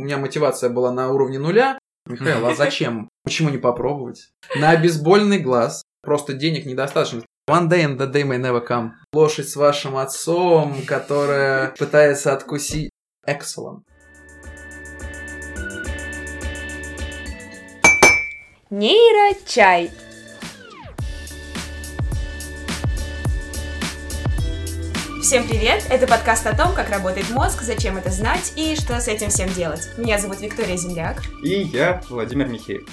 меня мотивация была на уровне нуля. Михаил, а зачем? Почему не попробовать? На обезболенный глаз. Просто денег недостаточно. One day and the day may never come. Лошадь с вашим отцом, которая пытается откусить... Excellent. Нейрочай. Всем привет! Это подкаст о том, как работает мозг, зачем это знать и что с этим всем делать. Меня зовут Виктория Земляк. И я, Владимир Михеев.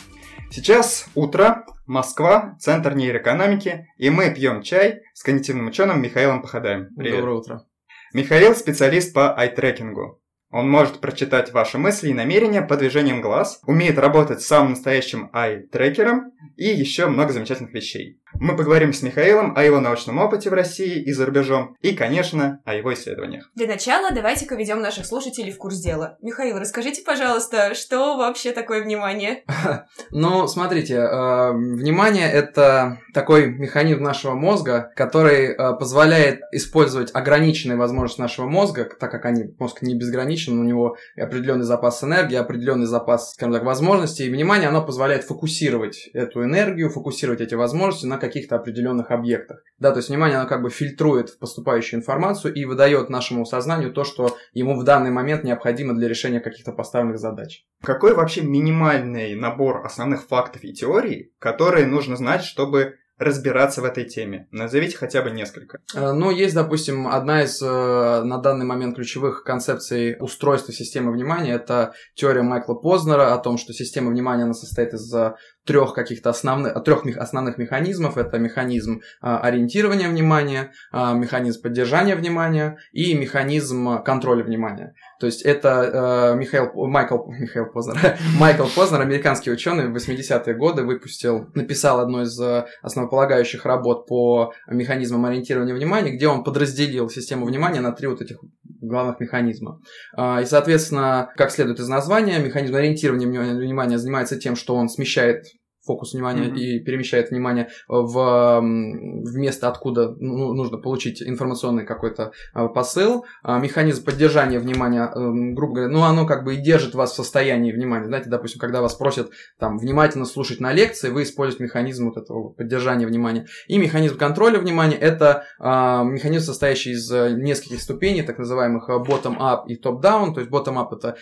Сейчас утро, Москва, Центр нейроэкономики, и мы пьем чай с когнитивным ученым Михаилом Походаем. Привет. Доброе утро. Михаил – специалист по айтрекингу. Он может прочитать ваши мысли и намерения по движениям глаз, умеет работать с самым настоящим ай-трекером и еще много замечательных вещей. Мы поговорим с Михаилом о его научном опыте в России и за рубежом, и, конечно, о его исследованиях. Для начала давайте-ка ведем наших слушателей в курс дела. Михаил, расскажите, пожалуйста, что вообще такое внимание? Ну, смотрите, э, внимание — это такой механизм нашего мозга, который э, позволяет использовать ограниченные возможности нашего мозга, так как они, мозг не безграничен, у него определенный запас энергии, определенный запас, скажем так, возможностей, и внимание, оно позволяет фокусировать эту энергию, фокусировать эти возможности на каких-то определенных объектах. Да, то есть внимание, оно как бы фильтрует поступающую информацию и выдает нашему сознанию то, что ему в данный момент необходимо для решения каких-то поставленных задач. Какой вообще минимальный набор основных фактов и теорий, которые нужно знать, чтобы разбираться в этой теме? Назовите хотя бы несколько. Э, ну, есть, допустим, одна из э, на данный момент ключевых концепций устройства системы внимания. Это теория Майкла Познера о том, что система внимания она состоит из э, трех каких-то основных, трех основных механизмов. Это механизм ориентирования внимания, механизм поддержания внимания и механизм контроля внимания. То есть это э, Михаил, Майкл, Михаил Познер, Майкл Познер, американский ученый, в 80-е годы выпустил, написал одну из основополагающих работ по механизмам ориентирования внимания, где он подразделил систему внимания на три вот этих главных механизма. И, соответственно, как следует из названия, механизм ориентирования внимания занимается тем, что он смещает фокус внимания mm-hmm. и перемещает внимание в, в место, откуда ну, нужно получить информационный какой-то а, посыл. А, механизм поддержания внимания, эм, грубо говоря, ну, оно как бы и держит вас в состоянии внимания. Знаете, допустим, когда вас просят там внимательно слушать на лекции, вы используете механизм вот этого поддержания внимания. И механизм контроля внимания – это а, механизм, состоящий из э, нескольких ступеней, так называемых э, bottom-up и top-down. То есть bottom-up – это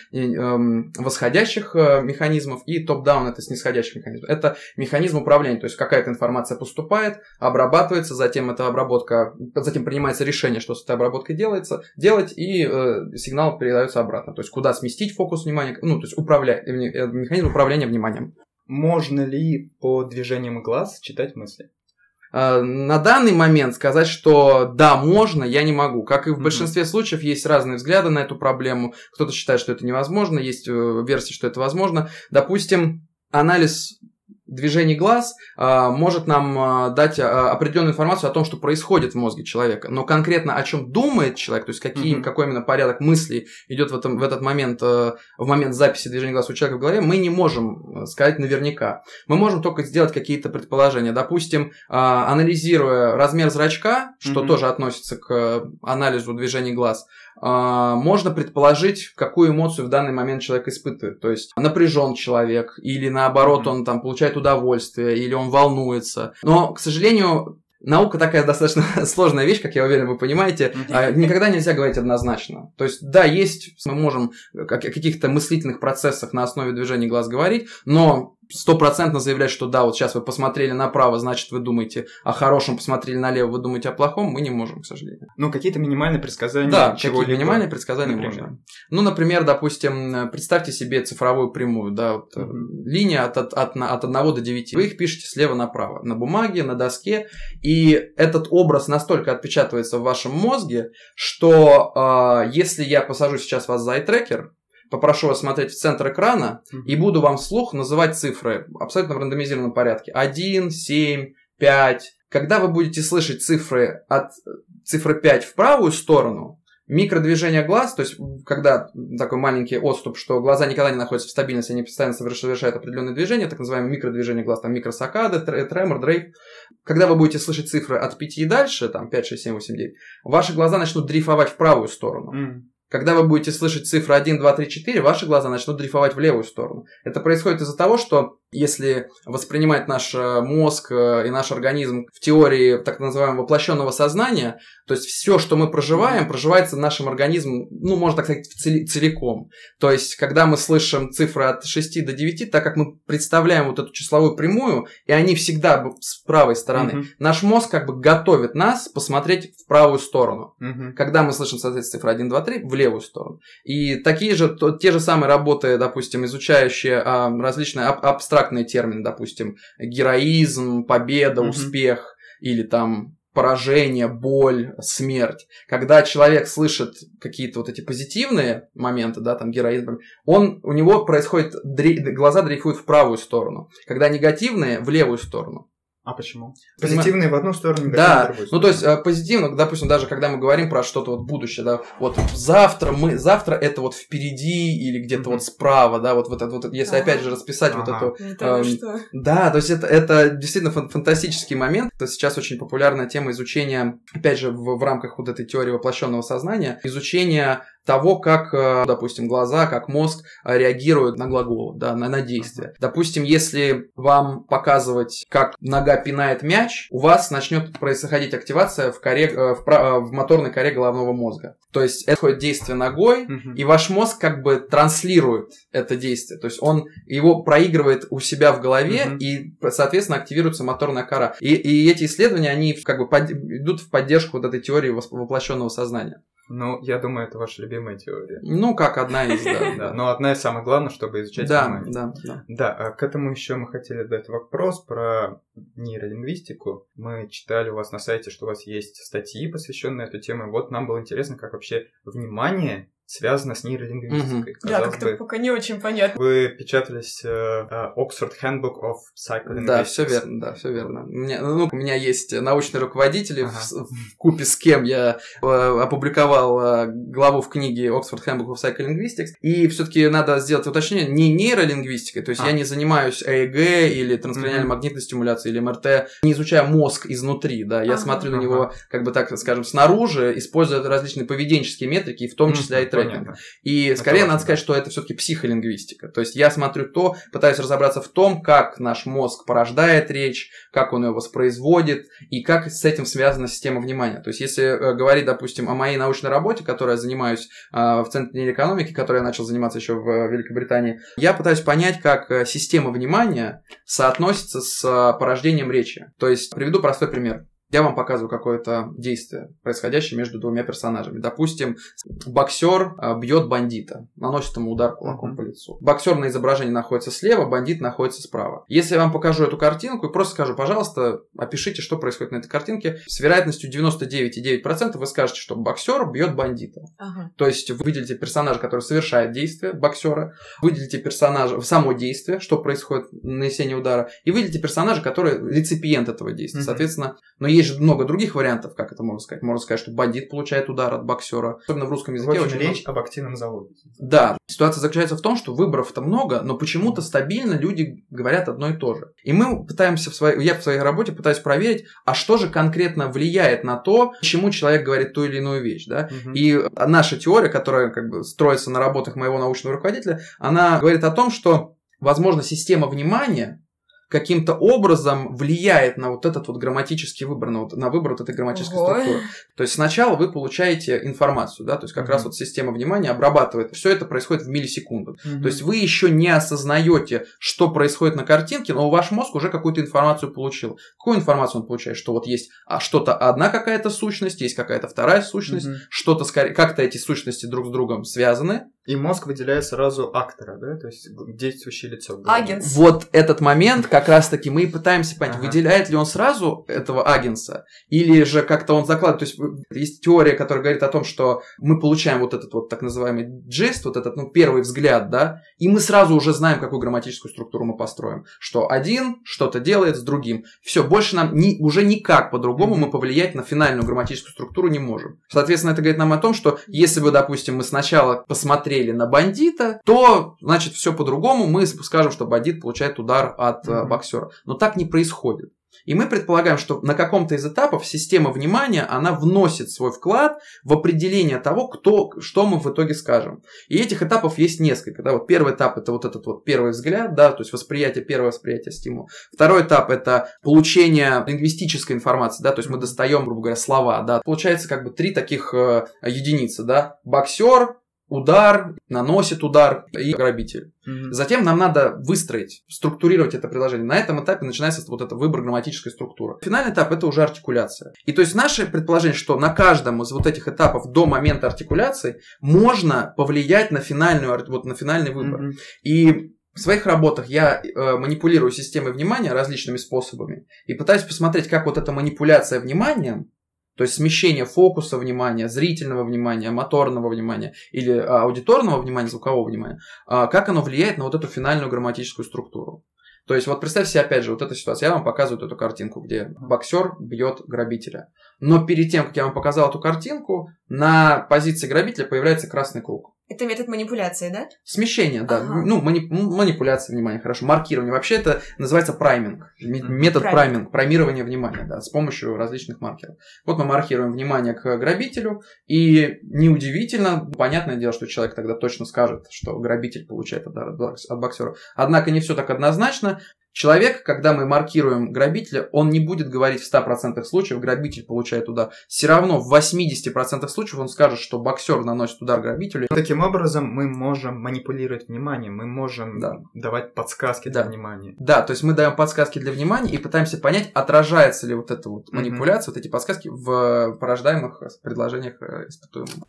восходящих э, механизмов, и top-down – это снисходящих механизмов. Это механизм управления. То есть какая-то информация поступает, обрабатывается, затем эта обработка, затем принимается решение, что с этой обработкой делается, делать, и э, сигнал передается обратно. То есть куда сместить фокус внимания, ну, то есть управлять, э, механизм управления вниманием. Можно ли по движениям глаз читать мысли? Э, на данный момент сказать, что да, можно, я не могу. Как и в большинстве mm-hmm. случаев, есть разные взгляды на эту проблему. Кто-то считает, что это невозможно, есть э, версии, что это возможно. Допустим, анализ движений глаз э, может нам э, дать э, определенную информацию о том, что происходит в мозге человека. Но конкретно о чем думает человек, то есть какие, mm-hmm. какой именно порядок мыслей идет в, этом, в этот момент, э, в момент записи движения глаз у человека в голове, мы не можем э, сказать наверняка. Мы можем только сделать какие-то предположения. Допустим, э, анализируя размер зрачка, что mm-hmm. тоже относится к анализу движений глаз, а, можно предположить, какую эмоцию в данный момент человек испытывает. То есть напряжен человек, или наоборот, он там получает удовольствие, или он волнуется. Но, к сожалению, Наука такая достаточно сложная вещь, как я уверен, вы понимаете. А, никогда нельзя говорить однозначно. То есть, да, есть, мы можем о каких-то мыслительных процессах на основе движения глаз говорить, но стопроцентно заявлять, что да, вот сейчас вы посмотрели направо, значит, вы думаете о хорошем, посмотрели налево, вы думаете о плохом, мы не можем, к сожалению. Ну, какие-то минимальные предсказания. Да, какие минимальные предсказания например. можно. Ну, например, допустим, представьте себе цифровую прямую, да, вот, mm-hmm. линия от, от, от, от 1 до 9. Вы их пишете слева направо, на бумаге, на доске, и этот образ настолько отпечатывается в вашем мозге, что э, если я посажу сейчас вас за iTracker, попрошу вас смотреть в центр экрана mm-hmm. и буду вам вслух называть цифры абсолютно в рандомизированном порядке. 1, 7, 5. Когда вы будете слышать цифры от цифры 5 в правую сторону, микродвижение глаз, то есть когда такой маленький отступ, что глаза никогда не находятся в стабильности, они постоянно совершают определенные движения, так называемые микродвижения глаз, там микросакады, тремор, дрейф. Когда вы будете слышать цифры от 5 и дальше, там 5, 6, 7, 8, 9, ваши глаза начнут дрейфовать в правую сторону. Mm. Когда вы будете слышать цифры 1, 2, 3, 4, ваши глаза начнут дрейфовать в левую сторону. Это происходит из-за того, что если воспринимать наш э, мозг э, и наш организм в теории так называемого воплощенного сознания, то есть все, что мы проживаем, проживается нашим организмом, ну, можно так сказать, целиком. То есть, когда мы слышим цифры от 6 до 9, так как мы представляем вот эту числовую прямую, и они всегда с правой стороны, mm-hmm. наш мозг как бы готовит нас посмотреть в правую сторону. Mm-hmm. Когда мы слышим, соответственно, цифры 1, 2, 3, в левую сторону. И такие же, то, те же самые работы, допустим, изучающие а, различные аб- абстрактные термины, допустим, героизм, победа, mm-hmm. успех, или там поражение, боль, смерть. Когда человек слышит какие-то вот эти позитивные моменты, да, там героизм, он, у него происходит, глаза дрейфуют в правую сторону. Когда негативные, в левую сторону. А почему? Позитивные в одну сторону, негативные да. в другую сторону. Ну, то есть, э, позитивно, допустим, даже когда мы говорим про что-то вот будущее, да, вот завтра мы, завтра это вот впереди или где-то mm-hmm. вот справа, да, вот, вот, это, вот если ага. опять же расписать вот эту... Это э, что? Да, то есть это, это действительно фан- фантастический момент. Это сейчас очень популярная тема изучения, опять же, в, в рамках вот этой теории воплощенного сознания, изучения того, как, э, допустим, глаза, как мозг э, реагируют на глаголы, да, на, на действия. Допустим, если вам показывать, как нога пинает мяч, у вас начнет происходить активация в, коре, э, в, в моторной коре головного мозга. То есть это происходит действие ногой, и ваш мозг как бы транслирует это действие. То есть он его проигрывает у себя в голове, и, соответственно, активируется моторная кора. И, и эти исследования, они как бы под, идут в поддержку вот этой теории воплощенного сознания. Ну, я думаю, это ваша любимая теория. Ну, как одна из, да. Но одна из самых главных, чтобы изучать Да, да, да. Да, а к этому еще мы хотели задать вопрос про нейролингвистику. Мы читали у вас на сайте, что у вас есть статьи, посвященные этой теме. Вот нам было интересно, как вообще внимание связано с нейролингвистикой. Угу. Да, как-то бы, пока не очень понятно. Вы печатались uh, Oxford Handbook of Psycholinguistics. Да, все верно, да, все верно. У меня, ну, у меня есть научные руководители, ага. в, в купе с кем я uh, опубликовал uh, главу в книге Oxford Handbook of Psycholinguistics. И все-таки надо сделать уточнение, не нейролингвистикой, то есть а. я не занимаюсь ЭЭГ или транскраниальной угу. магнитной стимуляцией или МРТ, не изучаю мозг изнутри, да, я ага. смотрю ага. на него, как бы так скажем, снаружи, используя различные поведенческие метрики, в том числе и трекинга. И это скорее важно, надо сказать, что это все-таки психолингвистика. То есть я смотрю то, пытаюсь разобраться в том, как наш мозг порождает речь, как он ее воспроизводит и как с этим связана система внимания. То есть если э, говорить, допустим, о моей научной работе, которой я занимаюсь э, в Центре нейроэкономики, которой я начал заниматься еще в э, Великобритании, я пытаюсь понять, как система внимания соотносится с порождением речи. То есть приведу простой пример. Я вам показываю какое-то действие, происходящее между двумя персонажами. Допустим, боксер а, бьет бандита, наносит ему удар кулаком mm-hmm. по лицу. Боксер на изображении находится слева, бандит находится справа. Если я вам покажу эту картинку и просто скажу, пожалуйста, опишите, что происходит на этой картинке, с вероятностью 99,9% вы скажете, что боксер бьет бандита. Ага. То есть вы выделите персонажа, который совершает действие боксера, выделите персонажа, само действие, что происходит нанесение удара, и выделите персонажа, который реципиент этого действия. Mm-hmm. Соответственно, но есть же много других вариантов, как это можно сказать. Можно сказать, что бандит получает удар от боксера. Особенно в русском языке. В общем, очень речь много... об активном заводе. Да. Ситуация заключается в том, что выборов-то много, но почему-то стабильно люди говорят одно и то же. И мы пытаемся в своей... Я в своей работе пытаюсь проверить, а что же конкретно влияет на то, чему человек говорит ту или иную вещь, да? Угу. И наша теория, которая как бы строится на работах моего научного руководителя, она говорит о том, что возможно, система внимания каким-то образом влияет на вот этот вот грамматический выбор, на, вот, на выбор вот этой грамматической Ой. структуры. То есть сначала вы получаете информацию, да, то есть как mm-hmm. раз вот система внимания обрабатывает. Все это происходит в миллисекунду. Mm-hmm. То есть вы еще не осознаете, что происходит на картинке, но ваш мозг уже какую-то информацию получил. Какую информацию он получает? Что вот есть а что-то одна какая-то сущность, есть какая-то вторая сущность, mm-hmm. что-то скорее, как-то эти сущности друг с другом связаны. И мозг выделяет сразу актора, да, то есть действующее лицо. Агенс. Вот этот момент как раз-таки мы и пытаемся понять, ага. выделяет ли он сразу этого агенса, или же как-то он закладывает. То есть есть теория, которая говорит о том, что мы получаем вот этот вот так называемый жест, вот этот, ну, первый взгляд, да, и мы сразу уже знаем, какую грамматическую структуру мы построим. Что один что-то делает с другим. Все, больше нам ни, уже никак по-другому мы повлиять на финальную грамматическую структуру не можем. Соответственно, это говорит нам о том, что если бы, допустим, мы сначала посмотрели на бандита, то, значит, все по-другому. Мы скажем, что бандит получает удар от mm-hmm. боксера. Но так не происходит. И мы предполагаем, что на каком-то из этапов система внимания, она вносит свой вклад в определение того, кто, что мы в итоге скажем. И этих этапов есть несколько. Да? Вот первый этап это вот этот вот первый взгляд, да, то есть восприятие, первое восприятие стимула. Второй этап это получение лингвистической информации, да, то есть мы достаем, грубо говоря, слова, да. Получается как бы три таких э, единицы, да. Боксер, удар, наносит удар и грабитель. Mm-hmm. Затем нам надо выстроить, структурировать это предложение. На этом этапе начинается вот это выбор грамматической структуры. Финальный этап это уже артикуляция. И то есть наше предположение, что на каждом из вот этих этапов до момента артикуляции можно повлиять на финальную вот на финальный выбор. Mm-hmm. И в своих работах я э, манипулирую системой внимания различными способами и пытаюсь посмотреть, как вот эта манипуляция вниманием то есть смещение фокуса внимания, зрительного внимания, моторного внимания или а, аудиторного внимания, звукового внимания, а, как оно влияет на вот эту финальную грамматическую структуру. То есть вот представьте себе опять же вот эту ситуацию. Я вам показываю эту картинку, где боксер бьет грабителя. Но перед тем, как я вам показал эту картинку, на позиции грабителя появляется красный круг. Это метод манипуляции, да? Смещение, да. Ага. Ну, мани- манипуляция внимания, хорошо. Маркирование. Вообще это называется прайминг. Метод прайминг. прайминг. Праймирование внимания, да, с помощью различных маркеров. Вот мы маркируем внимание к грабителю, и неудивительно, понятное дело, что человек тогда точно скажет, что грабитель получает удар от боксера. Однако не все так однозначно. Человек, когда мы маркируем грабителя, он не будет говорить в 100% случаев, грабитель получает удар. Все равно в 80% случаев он скажет, что боксер наносит удар грабителю. Таким образом, мы можем манипулировать вниманием, мы можем да. давать подсказки для да. внимания. Да, то есть мы даем подсказки для внимания и пытаемся понять, отражается ли вот эта вот манипуляция, mm-hmm. вот эти подсказки в порождаемых предложениях э, испытуемого.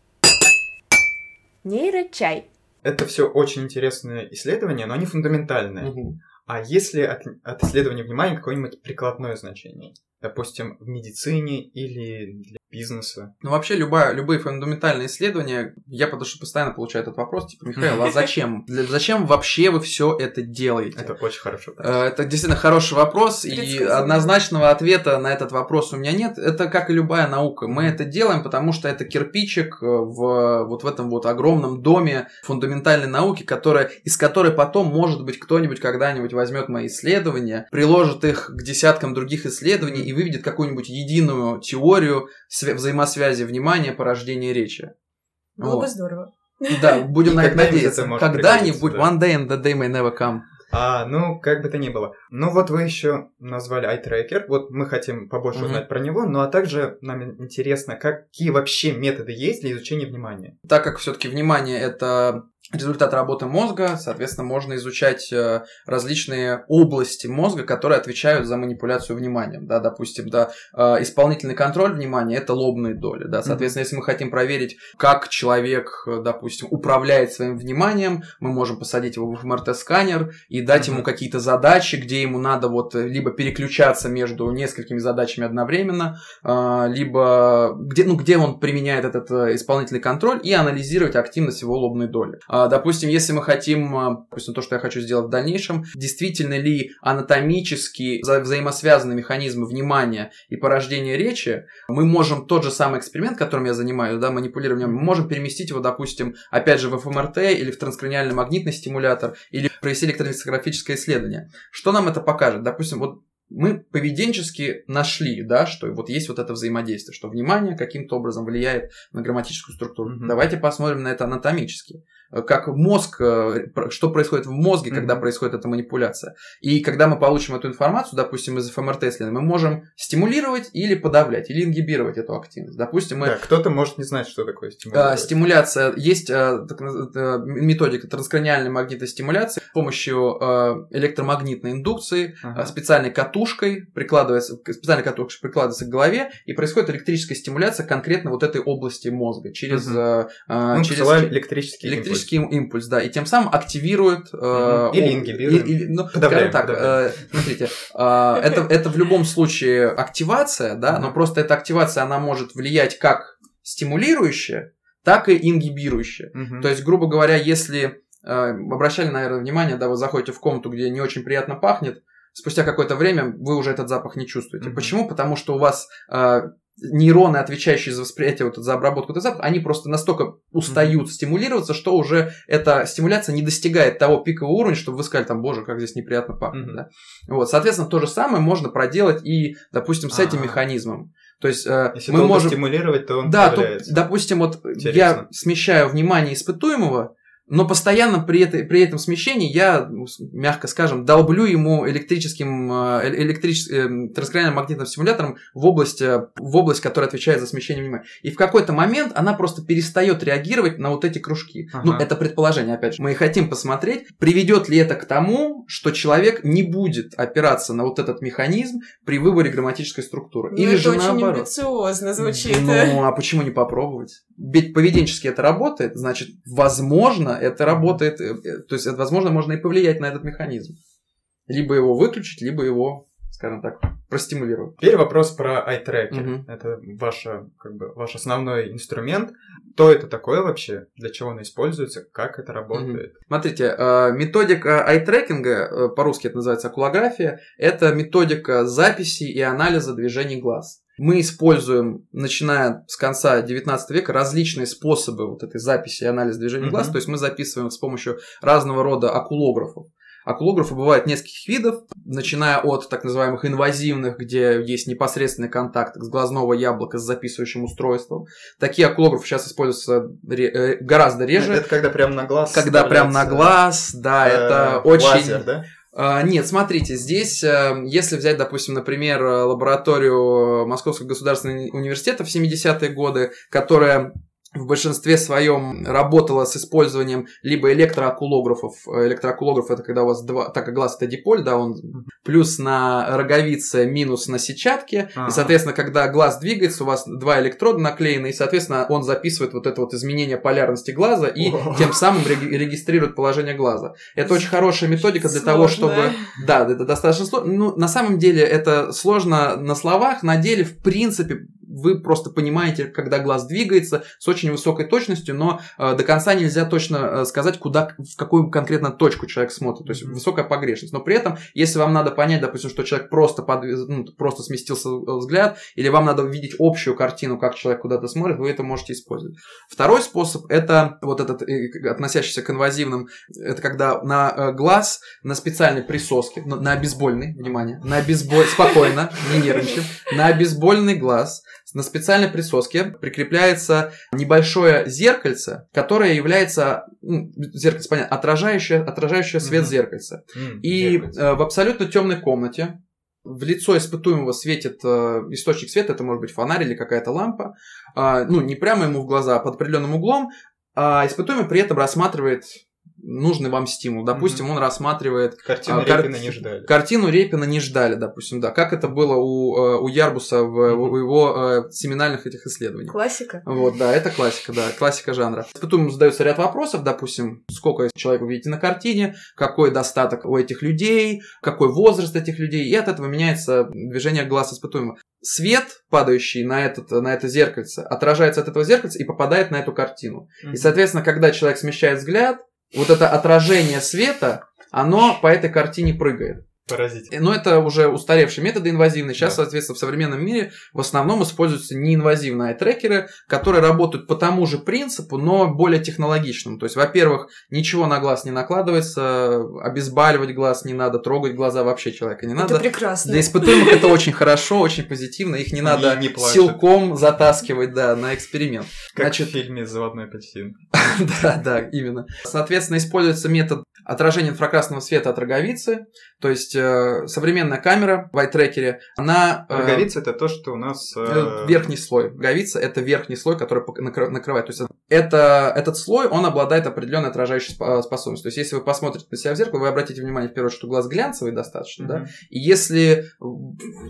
Нейрочай. Это все очень интересные исследования, но они фундаментальные. Угу. А если от, от исследования внимания какое-нибудь прикладное значение? Допустим, в медицине или бизнеса. Ну, вообще, любая, любые фундаментальные исследования, я потому что постоянно получаю этот вопрос, типа, Михаил, а зачем? Для, зачем вообще вы все это делаете? Это очень хороший вопрос. Э, это действительно хороший вопрос, и однозначного ответа на этот вопрос у меня нет. Это как и любая наука. Мы это делаем, потому что это кирпичик в вот в этом вот огромном доме фундаментальной науки, которая, из которой потом, может быть, кто-нибудь когда-нибудь возьмет мои исследования, приложит их к десяткам других исследований и выведет какую-нибудь единую теорию, взаимосвязи внимания, порождения речи. Было вот. бы здорово. Да, будем на это надеяться. Когда-нибудь, one day and the day may never come. А, ну, как бы то ни было. Ну, вот вы еще назвали iTracker. Вот мы хотим побольше узнать mm-hmm. про него, ну а также нам интересно, какие вообще методы есть для изучения внимания. Так как все-таки внимание это результат работы мозга, соответственно, можно изучать э, различные области мозга, которые отвечают за манипуляцию вниманием. Да, допустим, да, э, исполнительный контроль внимания – это лобные доли. Да, соответственно, mm-hmm. если мы хотим проверить, как человек, э, допустим, управляет своим вниманием, мы можем посадить его в МРТ-сканер и дать mm-hmm. ему какие-то задачи, где ему надо вот либо переключаться между несколькими задачами одновременно, либо где, ну, где он применяет этот исполнительный контроль и анализировать активность его лобной доли. А, допустим, если мы хотим, а, допустим, то, что я хочу сделать в дальнейшем, действительно ли анатомически вза взаимосвязаны механизмы внимания и порождения речи, мы можем тот же самый эксперимент, которым я занимаюсь, да, манипулированием, мы можем переместить его, допустим, опять же в ФМРТ или в транскраниальный магнитный стимулятор, или провести электроэнцефалографическое исследование. Что нам это покажет? Допустим, вот мы поведенчески нашли, да, что вот есть вот это взаимодействие, что внимание каким-то образом влияет на грамматическую структуру. Mm-hmm. Давайте посмотрим на это анатомически. Э, как мозг, э, что происходит в мозге, mm-hmm. когда происходит эта манипуляция. И когда мы получим эту информацию, допустим, из ФМРТ исследования, мы можем стимулировать или подавлять, или ингибировать эту активность. Допустим, мы... Да, кто-то может не знать, что такое стимуляция. А, стимуляция. Есть так, методика транскраниальной магнитной стимуляции с помощью электромагнитной индукции, а, специальной катушкой прикладывается, специальной катушкой прикладывается к голове, и происходит электрическая стимуляция конкретно вот этой области мозга через... Ну, через электрический, электрический электрический импульс, да, и тем самым активирует... Э, или ингибирует. Или, ну, скажем так, э, смотрите, э, это, это в любом случае активация, да, но просто эта активация, она может влиять как стимулирующая, так и ингибирующая. То есть, грубо говоря, если... Э, обращали, наверное, внимание, да, вы заходите в комнату, где не очень приятно пахнет, спустя какое-то время вы уже этот запах не чувствуете. Почему? Потому что у вас э, нейроны, отвечающие за восприятие, вот, за обработку этого запаха, они просто настолько устают mm-hmm. стимулироваться, что уже эта стимуляция не достигает того пикового уровня, чтобы вы сказали, там, боже, как здесь неприятно пахнет. Mm-hmm. Да? Вот, соответственно, то же самое можно проделать и, допустим, с этим механизмом. То есть э, Если мы можем стимулировать, то он да, то, допустим, вот Интересно. я смещаю внимание испытуемого, но постоянно при, этой, при этом смещении я, мягко скажем, долблю ему электрическим, э, электрическим э, транскраниальным магнитным стимулятором в область, э, в область, которая отвечает за смещение внимания. И в какой-то момент она просто перестает реагировать на вот эти кружки. Ага. Ну, это предположение, опять же. Мы хотим посмотреть, приведет ли это к тому, что человек не будет опираться на вот этот механизм при выборе грамматической структуры. Ну, Или это же очень наоборот. амбициозно звучит. Ну, а почему не попробовать? Ведь поведенчески это работает, значит, возможно, это работает, э, э, то есть, это, возможно, можно и повлиять на этот механизм. Либо его выключить, либо его, скажем так, простимулировать. Теперь вопрос про iTracker. Угу. Это ваш, как бы, ваш основной инструмент. Что это такое вообще? Для чего он используется? Как это работает? Угу. Смотрите, э, методика айтрекинга, по-русски это называется окулография, это методика записи и анализа движений глаз. Мы используем, начиная с конца 19 века, различные способы вот этой записи и анализа движения глаз. То есть мы записываем с помощью разного рода окулографов. Окулографы бывают нескольких видов, начиная от так называемых инвазивных, где есть непосредственный контакт с глазного яблока с записывающим устройством. Такие окулографы сейчас используются ре- э, гораздо реже. Это когда прям на глаз. Когда прям на глаз, да, э, это очень. Лазер, да? А, нет, смотрите, здесь, э, если взять, допустим, например, лабораторию Московского государственного университета в 70-е годы, которая в большинстве своем работала с использованием либо электроокулографов. Электроокулограф это когда у вас два, так как глаз это диполь, да, он плюс на роговице, минус на сетчатке. Ага. И, соответственно, когда глаз двигается, у вас два электрода наклеены, и, соответственно, он записывает вот это вот изменение полярности глаза и О. тем самым регистрирует положение глаза. Это очень хорошая методика для Сложная. того, чтобы... Да, это достаточно сложно. Ну, на самом деле это сложно на словах, на деле, в принципе, вы просто понимаете, когда глаз двигается с очень высокой точностью, но э, до конца нельзя точно э, сказать, куда, в какую конкретно точку человек смотрит. То есть высокая погрешность. Но при этом, если вам надо понять, допустим, что человек просто, под, ну, просто сместился взгляд, или вам надо увидеть общую картину, как человек куда-то смотрит, вы это можете использовать. Второй способ это вот этот, э, относящийся к инвазивным, это когда на э, глаз, на специальной присоске, на, на обезбольный, внимание, на обезболь, спокойно, не нервничаем, на обезбольный глаз на специальной присоске прикрепляется небольшое зеркальце, которое является, ну, зеркальце, понятно, отражающее, отражающее свет mm-hmm. зеркальца. Mm-hmm. И зеркальце. Э, в абсолютно темной комнате в лицо испытуемого светит э, источник света, это может быть фонарь или какая-то лампа, э, ну, не прямо ему в глаза, а под определенным углом, а испытуемый при этом рассматривает нужный вам стимул. Допустим, mm-hmm. он рассматривает... Картину а, Репина кар... не ждали. Картину Репина не ждали, допустим, да. Как это было у, э, у Ярбуса в, mm-hmm. в его э, семинальных этих исследованиях. Классика. Вот, да, это классика, да, классика жанра. Потом задается ряд вопросов, допустим, сколько человек вы видите на картине, какой достаток у этих людей, какой возраст этих людей, и от этого меняется движение глаз испытуемого. Свет, падающий на, этот, на это зеркальце, отражается от этого зеркальца и попадает на эту картину. Mm-hmm. И, соответственно, когда человек смещает взгляд, вот это отражение света, оно по этой картине прыгает. Поразительно. Но это уже устаревшие методы инвазивные. Сейчас, да. соответственно, в современном мире в основном используются неинвазивные трекеры, которые работают по тому же принципу, но более технологичным. То есть, во-первых, ничего на глаз не накладывается, обезболивать глаз не надо, трогать глаза вообще человека не надо. Это прекрасно. Для испытуемых это очень хорошо, очень позитивно. Их не надо силком затаскивать да, на эксперимент. Как в фильме «Заводной апельсин». Да, да, именно. Соответственно, используется метод отражения инфракрасного света от роговицы. То есть э, современная камера в iTracker, она... Э, роговица это то, что у нас... Э, э... Верхний слой. Роговица это верхний слой, который накрывает. То есть это, этот слой, он обладает определенной отражающей способностью. То есть если вы посмотрите на себя в зеркало, вы обратите внимание, в первую очередь, что глаз глянцевый достаточно, mm-hmm. да? И если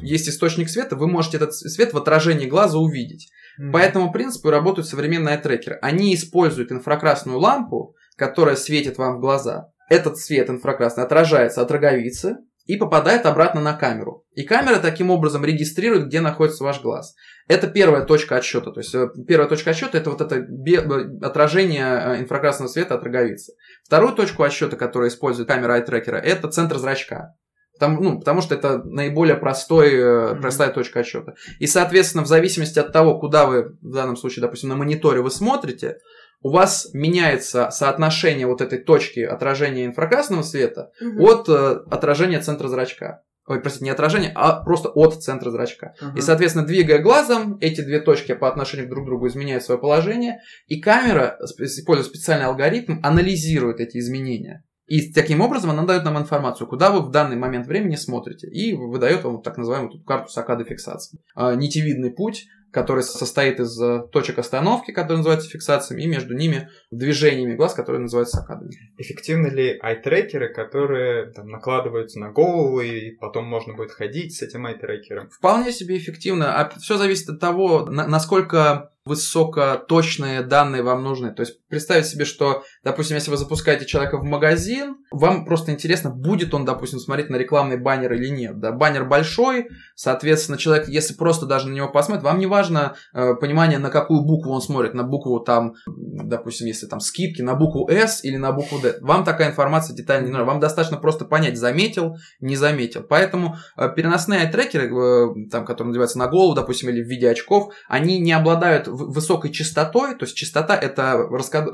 есть источник света, вы можете этот свет в отражении глаза увидеть. Mm-hmm. По этому принципу работают современные трекеры. Они используют инфракрасную лампу, которая светит вам в глаза. Этот свет инфракрасный отражается от роговицы и попадает обратно на камеру. И камера таким образом регистрирует, где находится ваш глаз. Это первая точка отсчета. То есть э, первая точка отсчета это вот это э, отражение э, инфракрасного света от роговицы. Вторую точку отсчета, которую использует камера eye-трекера, это центр зрачка. Потому, ну, потому что это наиболее простой, mm-hmm. простая точка отсчета. И, соответственно, в зависимости от того, куда вы, в данном случае, допустим, на мониторе вы смотрите, у вас меняется соотношение вот этой точки отражения инфракрасного света mm-hmm. от э, отражения центра зрачка. Ой, простите, не отражение, а просто от центра зрачка. Uh-huh. И, соответственно, двигая глазом, эти две точки по отношению друг к другу изменяют свое положение, и камера, используя специальный алгоритм, анализирует эти изменения. И таким образом она дает нам информацию, куда вы в данный момент времени смотрите, и выдает вам так называемую тут карту сакады фиксации. А, нитевидный путь, который состоит из э, точек остановки, которые называются фиксациями, и между ними движениями глаз, которые называются сакадами. Эффективны ли ай-трекеры, которые там, накладываются на голову, и потом можно будет ходить с этим ай-трекером? Вполне себе эффективно. А все зависит от того, насколько высокоточные данные вам нужны. То есть представить себе, что, допустим, если вы запускаете человека в магазин, вам просто интересно, будет он, допустим, смотреть на рекламный баннер или нет. Да? Баннер большой, соответственно, человек, если просто даже на него посмотрит, вам не важно э, понимание, на какую букву он смотрит, на букву там, допустим, если там скидки, на букву S или на букву D. Вам такая информация детально не нужна. Вам достаточно просто понять, заметил, не заметил. Поэтому э, переносные трекеры, э, там, которые надеваются на голову, допустим, или в виде очков, они не обладают высокой частотой, то есть частота это раскад...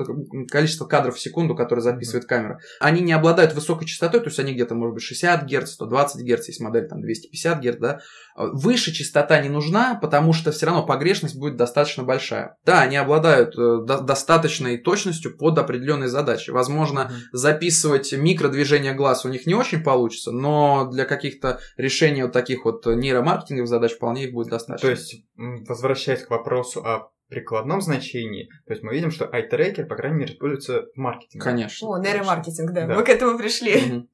количество кадров в секунду, которые записывает камера. Они не обладают высокой частотой, то есть они где-то, может быть, 60 Гц, 120 Гц, есть модель там 250 Гц, да. Выше частота не нужна, потому что все равно погрешность будет достаточно большая. Да, они обладают э, до- достаточной точностью под определенные задачи. Возможно, mm-hmm. записывать микродвижение глаз у них не очень получится, но для каких-то решений вот таких вот нейромаркетинговых задач вполне их будет достаточно. То есть, возвращаясь к вопросу о прикладном значении, то есть мы видим, что iTracker, по крайней мере, используется в маркетинге. Конечно. О, нейромаркетинг, да, да. мы к этому пришли.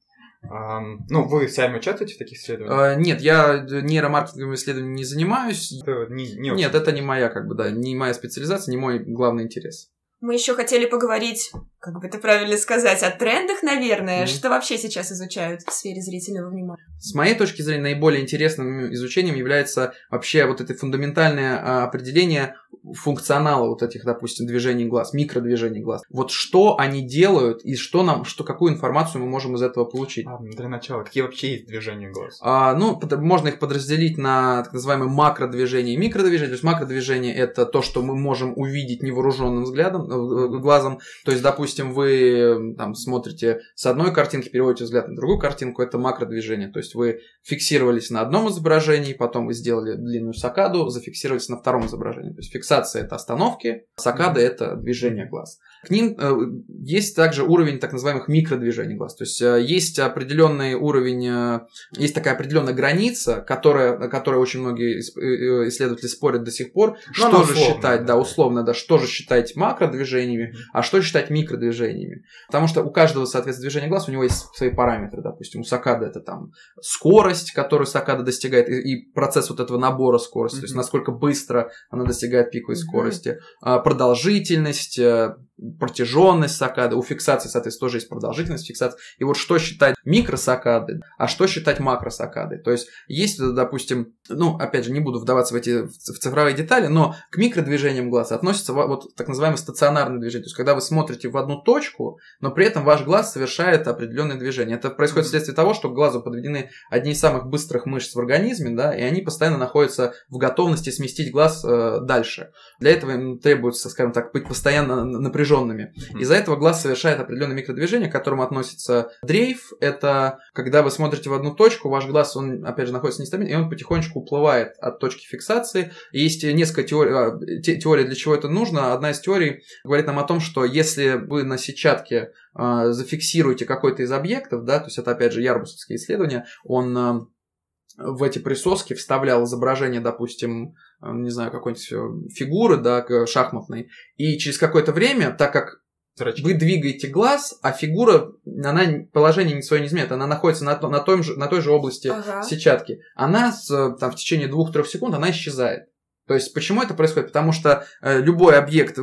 Um, ну, вы сами участвуете в таких исследованиях? Uh, нет, я нейромаркетинговыми исследованиями не занимаюсь. Это не, не нет, это не моя, как бы, да, не моя специализация, не мой главный интерес. Мы еще хотели поговорить, как бы это правильно сказать, о трендах, наверное. Mm-hmm. Что вообще сейчас изучают в сфере зрительного внимания? С моей точки зрения, наиболее интересным изучением является вообще вот это фундаментальное а, определение функционала вот этих, допустим, движений глаз, микродвижений глаз. Вот что они делают и что нам, что, какую информацию мы можем из этого получить. А, для начала, какие вообще есть движения глаз? А, ну, под, можно их подразделить на так называемые макродвижения и микродвижения. То есть макродвижение это то, что мы можем увидеть невооруженным взглядом, э, глазом. То есть, допустим, вы там смотрите с одной картинки, переводите взгляд на другую картинку, это макродвижение. То есть вы фиксировались на одном изображении, потом вы сделали длинную сакаду, зафиксировались на втором изображении. То есть фиксация это остановки, сакада это движение глаз. К ним э, есть также уровень так называемых микродвижений глаз. То есть э, есть определенный уровень, э, есть такая определенная граница, которая, которой очень многие исследователи спорят до сих пор, Но что же условно, считать, да, условно, да, что же считать макродвижениями, а что считать микродвижениями. Потому что у каждого, соответственно, движения глаз у него есть свои параметры. Допустим, у сакады это там скорость, которую сакада достигает, и процесс вот этого набора скорости, mm-hmm. то есть насколько быстро она достигает пиковой mm-hmm. скорости, а, продолжительность, протяженность сакады, у фиксации, соответственно, тоже есть продолжительность фиксации. И вот что считать микросакады, а что считать макросакадой. То есть есть, допустим, ну, опять же, не буду вдаваться в эти в цифровые детали, но к микродвижениям глаза относится вот так называемое стационарное движение. То есть когда вы смотрите в одну точку, но при этом ваш глаз совершает определенное движение. Это происходит вследствие того, что к глазу подведены одни из самых быстрых мышц в организме, да, и они постоянно находятся в готовности сместить глаз э, дальше. Для этого им требуется, скажем так, быть постоянно напряженным напряженными. Из-за этого глаз совершает определенное микродвижение, к которому относится дрейф. Это когда вы смотрите в одну точку, ваш глаз, он, опять же, находится нестабильно, и он потихонечку уплывает от точки фиксации. Есть несколько теорий, а, теорий, для чего это нужно. Одна из теорий говорит нам о том, что если вы на сетчатке э, зафиксируете какой-то из объектов, да, то есть это, опять же, ярбусовские исследования, он э, в эти присоски вставлял изображение, допустим, не знаю, какой-нибудь фигуры, да, шахматной, и через какое-то время, так как Зрачки. вы двигаете глаз, а фигура, она положение свое не изменяет, она находится на, на, том же, на той же области ага. сетчатки, она с, там, в течение двух-трех секунд, она исчезает. То есть почему это происходит? Потому что э, любой объект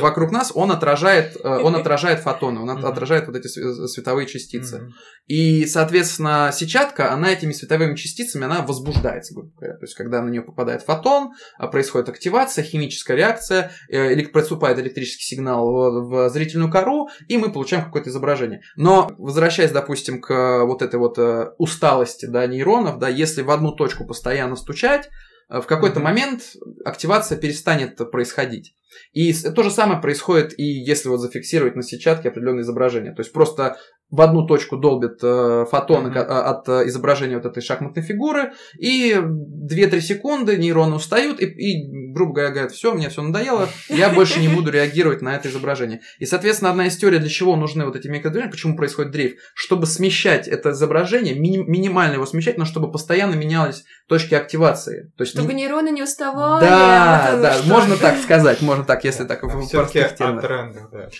вокруг нас, он отражает, э, он отражает фотоны, он отражает вот эти световые частицы. И, соответственно, сетчатка, она этими световыми частицами, она возбуждается, грубо говоря. То есть когда на нее попадает фотон, а, происходит активация, химическая реакция, э, поступает электрический сигнал в зрительную кору, и мы получаем какое-то изображение. Но, возвращаясь, допустим, к вот этой вот усталости да, нейронов, да, если в одну точку постоянно стучать, в какой-то момент активация перестанет происходить. И то же самое происходит и если вот зафиксировать на сетчатке определенное изображение. То есть просто в одну точку долбит э, фотоны mm-hmm. от э, изображения вот этой шахматной фигуры, и 2-3 секунды нейроны устают, и, и грубо говоря, говорят, все, мне все надоело, я больше не буду реагировать на это изображение. И, соответственно, одна из теорий, для чего нужны вот эти микродвижения, почему происходит дрейф, чтобы смещать это изображение, ми- минимально его смещать, но чтобы постоянно менялись точки активации. То есть чтобы не... нейроны не уставали. Да, да, что... можно так сказать, можно так, если так в простых терминах.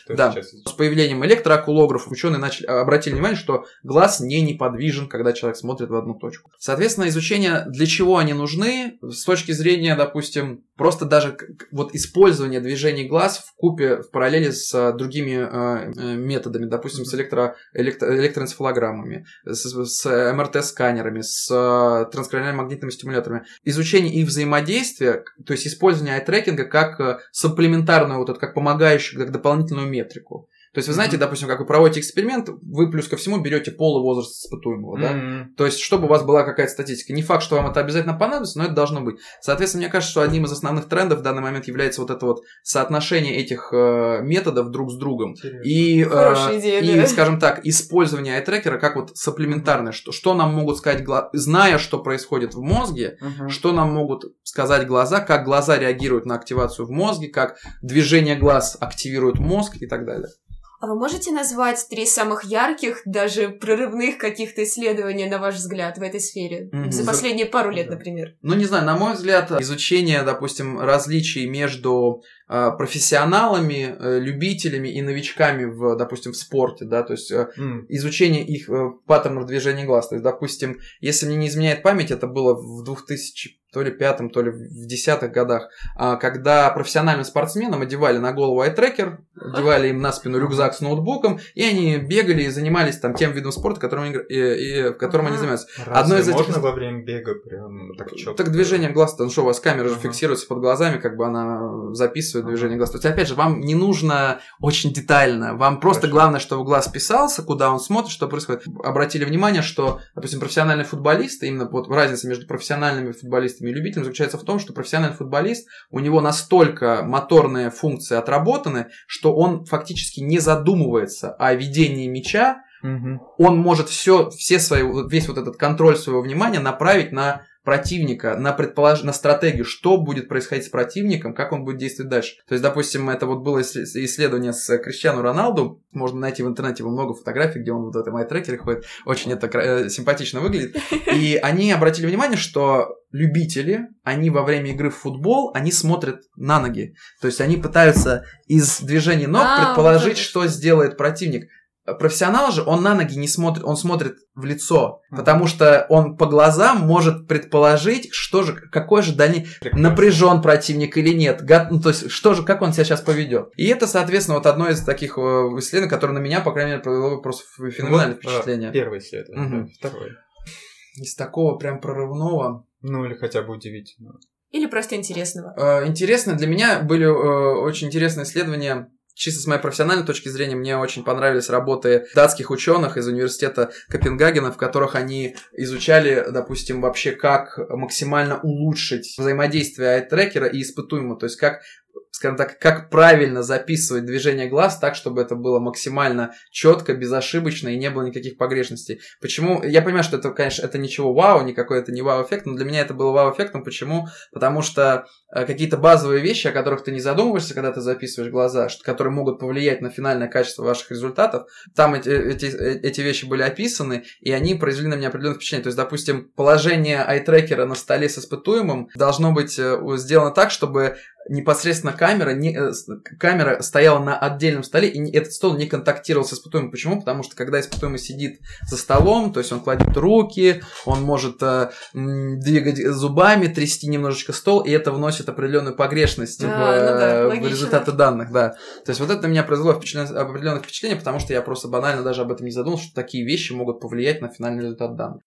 да, да. С появлением электроокулографов ученые начали обратили внимание, что глаз не неподвижен, когда человек смотрит в одну точку. Соответственно, изучение, для чего они нужны, с точки зрения, допустим, просто даже вот использование движений глаз в купе, в параллели с а, другими э, э, методами, допустим, с электро, электро, электроэнцефалограммами, с, с МРТ-сканерами, с э, транскраниальными магнитными стимуляторами. Изучение их взаимодействия, то есть использование айтрекинга как сапплементарную, вот это, как помогающую, как дополнительную метрику. То есть, вы знаете, mm-hmm. допустим, как вы проводите эксперимент, вы плюс ко всему берете пол и возраст испытуемого, да? Mm-hmm. То есть, чтобы у вас была какая-то статистика. Не факт, что вам это обязательно понадобится, но это должно быть. Соответственно, мне кажется, что одним из основных трендов в данный момент является вот это вот соотношение этих э, методов друг с другом. И, э, идея, и да? скажем так, использование айтрекера как вот сапплементарное. Что, что нам могут сказать, гла- зная, что происходит в мозге, mm-hmm. что нам могут сказать глаза, как глаза реагируют на активацию в мозге, как движение глаз активирует мозг и так далее. А вы можете назвать три самых ярких, даже прорывных каких-то исследований, на ваш взгляд, в этой сфере? Mm-hmm. За последние пару лет, например. Ну, не знаю, на мой взгляд, изучение, допустим, различий между профессионалами, э, любителями и новичками в, допустим, в спорте, да, то есть mm. изучение их паттернов движения глаз. То есть, допустим, если мне не изменяет память, это было в 2000 то ли пятом, то ли в десятых годах, а, когда профессиональным спортсменам одевали на голову айтрекер, одевали им на спину рюкзак с ноутбуком, и они бегали и занимались там тем видом спорта, которым они, и, и, в котором они занимаются. Разве Одно из этих... можно во время бега прям так четко? Так движением глаз, там что, у вас камера же фиксируется под глазами, как бы она записывает соответствует движению глаз. То есть, опять же, вам не нужно очень детально. Вам просто Хорошо. главное, чтобы глаз писался, куда он смотрит, что происходит. Обратили внимание, что, допустим, профессиональный футболист, именно вот разница между профессиональными футболистами и любителями заключается в том, что профессиональный футболист, у него настолько моторные функции отработаны, что он фактически не задумывается о ведении мяча, Угу. Он может все, все свои, весь вот этот контроль своего внимания направить на противника, на, предполож... на стратегию, что будет происходить с противником, как он будет действовать дальше. То есть, допустим, это вот было исследование с Криштиану Роналду, можно найти в интернете много фотографий, где он вот в этом айтрекере ходит, очень это э, симпатично выглядит. И они обратили внимание, что любители, они во время игры в футбол, они смотрят на ноги. То есть они пытаются из движения ног а, предположить, вот что сделает противник. Профессионал же, он на ноги не смотрит, он смотрит в лицо, потому что он по глазам может предположить, что же, какой же дальний напряжен противник или нет, ну, то есть что же, как он себя сейчас поведет. И это, соответственно, вот одно из таких э, исследований, которое на меня, по крайней мере, произвело просто феноменальное вот, впечатление. Первое исследование, угу. второе. Из такого прям прорывного. Ну или хотя бы удивительного. Или просто интересного. Э, интересно, для меня были э, очень интересные исследования чисто с моей профессиональной точки зрения, мне очень понравились работы датских ученых из университета Копенгагена, в которых они изучали, допустим, вообще как максимально улучшить взаимодействие айтрекера и испытуемого, то есть как скажем так, как правильно записывать движение глаз так, чтобы это было максимально четко, безошибочно и не было никаких погрешностей. Почему? Я понимаю, что это, конечно, это ничего вау, никакой это не вау-эффект, но для меня это было вау-эффектом. Почему? Потому что э, какие-то базовые вещи, о которых ты не задумываешься, когда ты записываешь глаза, которые могут повлиять на финальное качество ваших результатов, там эти, эти, эти вещи были описаны, и они произвели на меня определенное впечатление. То есть, допустим, положение айтрекера на столе с испытуемым должно быть э, сделано так, чтобы непосредственно камера, не, э, камера стояла на отдельном столе, и этот стол не контактировал с испытуемым. Почему? Потому что когда испытуемый сидит за столом, то есть он кладет руки, он может э, двигать зубами, трясти немножечко стол, и это вносит определенную погрешность а, в, ну да, э, в результаты данных, да. То есть вот это на меня произвело впечатление, определенное впечатление, потому что я просто банально даже об этом не задумался, что такие вещи могут повлиять на финальный результат данных.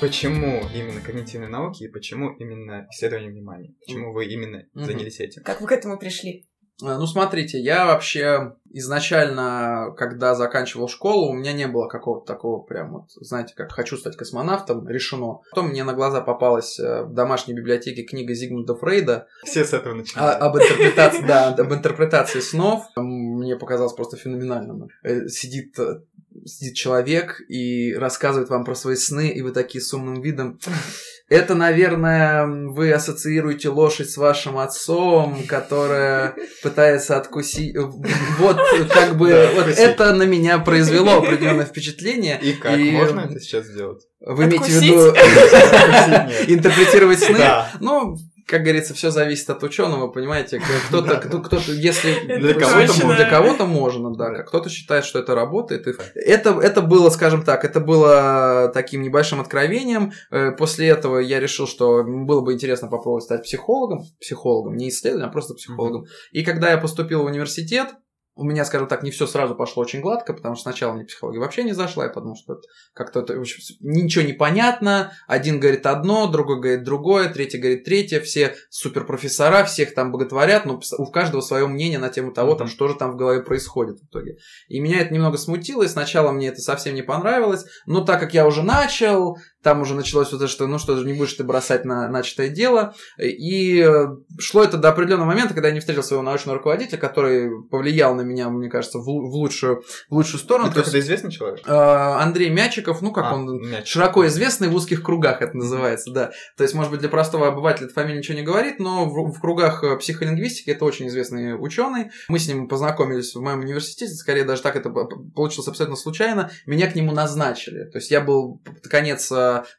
Почему именно когнитивные науки и почему именно исследование внимания? Почему вы именно занялись этим? Как вы к этому пришли? А, ну, смотрите, я вообще изначально, когда заканчивал школу, у меня не было какого-то такого прям вот, знаете, как хочу стать космонавтом, решено. Потом мне на глаза попалась э, в домашней библиотеке книга Зигмунда Фрейда. Все с этого начинают. А, об интерпретации, да, об интерпретации снов. Мне показалось просто феноменальным. Э, сидит э, сидит человек и рассказывает вам про свои сны, и вы такие с умным видом. Это, наверное, вы ассоциируете лошадь с вашим отцом, которая пытается откусить. Вот, как бы, да, вот это на меня произвело определенное впечатление. И как и... можно это сейчас сделать? Вы имеете в виду интерпретировать сны? Да. Ну, как говорится, все зависит от ученого, понимаете, кто-то, кто, кто-то, если для кого-то, для кого-то можно, да, кто-то считает, что это работает. И это, это было, скажем так, это было таким небольшим откровением. Э, после этого я решил, что было бы интересно попробовать стать психологом, психологом, не исследователем, а просто психологом. И когда я поступил в университет, у меня, скажем так, не все сразу пошло очень гладко, потому что сначала мне психология вообще не зашла, я подумал, что как-то ничего не понятно, один говорит одно, другой говорит другое, третий говорит третье, все суперпрофессора, всех там боготворят, но у каждого свое мнение на тему того, там, что же там в голове происходит в итоге. И меня это немного смутило, и сначала мне это совсем не понравилось, но так как я уже начал, там уже началось вот это, что ну что же, не будешь ты бросать на начатое дело. И э, шло это до определенного момента, когда я не встретил своего научного руководителя, который повлиял на меня, мне кажется, в, в, лучшую, в лучшую сторону. Это, это известный человек? Э, Андрей Мячиков, ну как а, он, Мячиков. широко известный в узких кругах это называется, да. То есть, может быть, для простого обывателя эта фамилия ничего не говорит, но в, в кругах э, психолингвистики это очень известный ученый. Мы с ним познакомились в моем университете, скорее даже так это получилось абсолютно случайно. Меня к нему назначили. То есть я был конец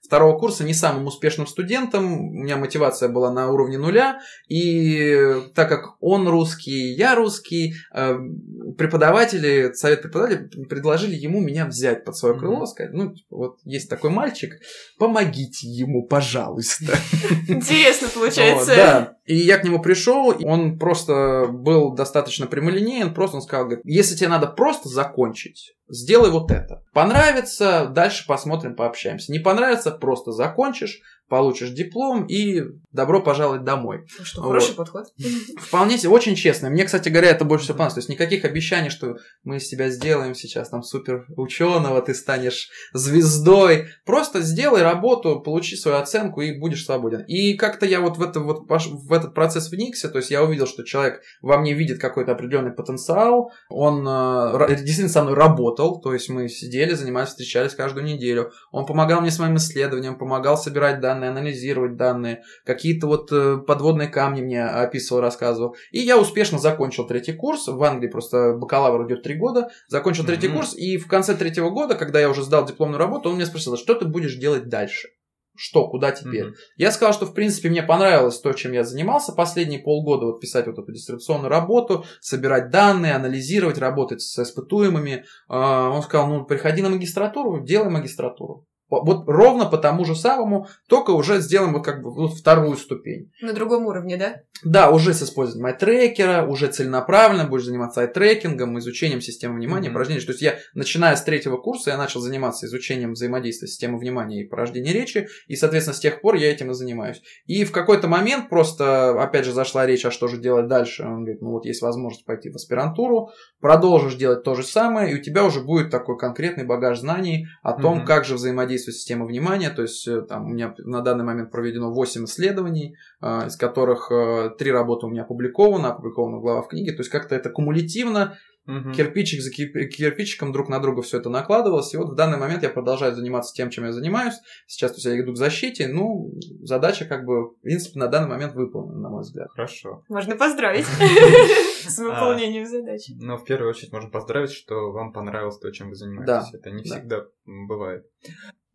второго курса не самым успешным студентом, у меня мотивация была на уровне нуля, и так как он русский, я русский, э, преподаватели, совет преподавателей предложили ему меня взять под свое крыло, сказать, ну, типа, вот есть такой мальчик, помогите ему, пожалуйста. Интересно получается. Да, и я к нему пришел, он просто был достаточно прямолинеен, просто он сказал, говорит, если тебе надо просто закончить, сделай вот это. Понравится, дальше посмотрим, пообщаемся. Не понравится, просто закончишь, получишь диплом и добро пожаловать домой. Ну что, хороший вот. подход. Вполне себе, очень честно. Мне, кстати говоря, это больше всего понравилось. То есть никаких обещаний, что мы из тебя сделаем сейчас там супер ученого, ты станешь звездой. Просто сделай работу, получи свою оценку и будешь свободен. И как-то я вот в, это, вот в этот процесс вникся, то есть я увидел, что человек во мне видит какой-то определенный потенциал, он э, действительно со мной работал, то есть мы сидели, занимались, встречались каждую неделю. Он помогал мне с моим исследованием, помогал собирать данные данные, анализировать данные, какие-то вот э, подводные камни мне описывал, рассказывал. И я успешно закончил третий курс. В Англии просто бакалавр идет три года. Закончил третий mm-hmm. курс, и в конце третьего года, когда я уже сдал дипломную работу, он меня спросил, что ты будешь делать дальше? что, куда теперь. Mm-hmm. Я сказал, что, в принципе, мне понравилось то, чем я занимался последние полгода, вот писать вот эту диссертационную работу, собирать данные, анализировать, работать с испытуемыми. А, он сказал, ну, приходи на магистратуру, делай магистратуру. Вот ровно по тому же самому, только уже сделаем вот как бы вот вторую ступень. На другом уровне, да? Да, уже с использованием айтрекера, уже целенаправленно будешь заниматься айтрекингом, изучением системы внимания, mm-hmm. порождения. То есть я, начиная с третьего курса, я начал заниматься изучением взаимодействия системы внимания и порождения речи, и, соответственно, с тех пор я этим и занимаюсь. И в какой-то момент просто, опять же, зашла речь, а что же делать дальше. Он говорит, ну вот есть возможность пойти в аспирантуру, продолжишь делать то же самое, и у тебя уже будет такой конкретный багаж знаний о том, mm-hmm. как же взаимодействовать взаимодействие системы внимания. То есть э, там у меня на данный момент проведено 8 исследований, а, из которых 3 э, работы у меня опубликованы, опубликована глава в книге. То есть как-то это кумулятивно угу. кирпичик за кирпичиком друг на друга все это накладывалось, и вот в данный момент я продолжаю заниматься тем, чем я занимаюсь. Сейчас то есть, я иду к защите, ну, задача как бы, в принципе, на данный момент выполнена, на мой взгляд. Хорошо. Можно поздравить с выполнением задачи. Но в первую очередь можно поздравить, что вам понравилось то, чем вы занимаетесь. Это не всегда бывает.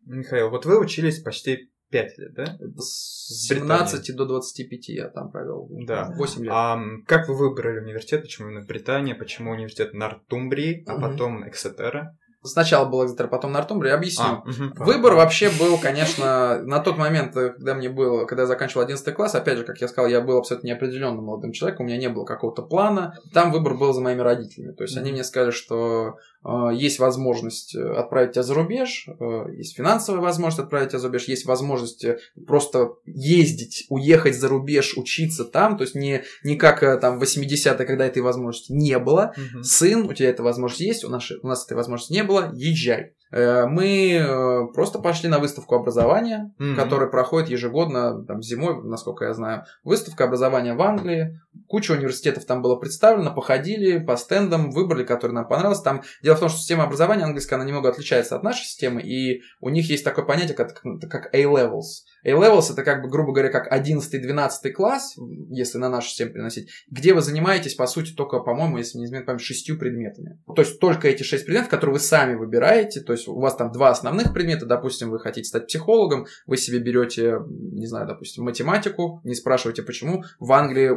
Михаил, вот вы учились почти 5 лет, да? С 17 до 25 я там провел. Да. 8 лет. А как вы выбрали университет? Почему именно Британия? Почему университет Нортумбрии, а потом Эксетера? Сначала был Экзетер, потом Нортумбри. Объясню. А, угу, Выбор вообще был, конечно, на тот момент, когда мне было, когда я заканчивал 11 класс, опять же, как я сказал, я был абсолютно неопределенным молодым человеком, у меня не было какого-то плана. Там выбор был за моими родителями. То есть они мне сказали, что Э, есть возможность э, отправить тебя за рубеж, э, есть финансовая возможность отправить тебя за рубеж, есть возможность просто ездить, уехать за рубеж, учиться там, то есть не, не как там в 80-е, когда этой возможности не было. Угу. Сын, у тебя эта возможность есть, у нас, у нас этой возможности не было, езжай. Мы просто пошли на выставку образования, mm которая проходит ежегодно, там, зимой, насколько я знаю. Выставка образования в Англии. Куча университетов там было представлено, походили по стендам, выбрали, который нам понравился. Там дело Дело в том, что система образования английская, она немного отличается от нашей системы, и у них есть такое понятие, как, как A-levels. A-levels это как бы, грубо говоря, как 11-12 класс, если на нашу систему переносить, где вы занимаетесь, по сути, только, по-моему, если не изменить память, шестью предметами. То есть только эти шесть предметов, которые вы сами выбираете, то есть у вас там два основных предмета, допустим, вы хотите стать психологом, вы себе берете, не знаю, допустим, математику, не спрашивайте почему. В Англии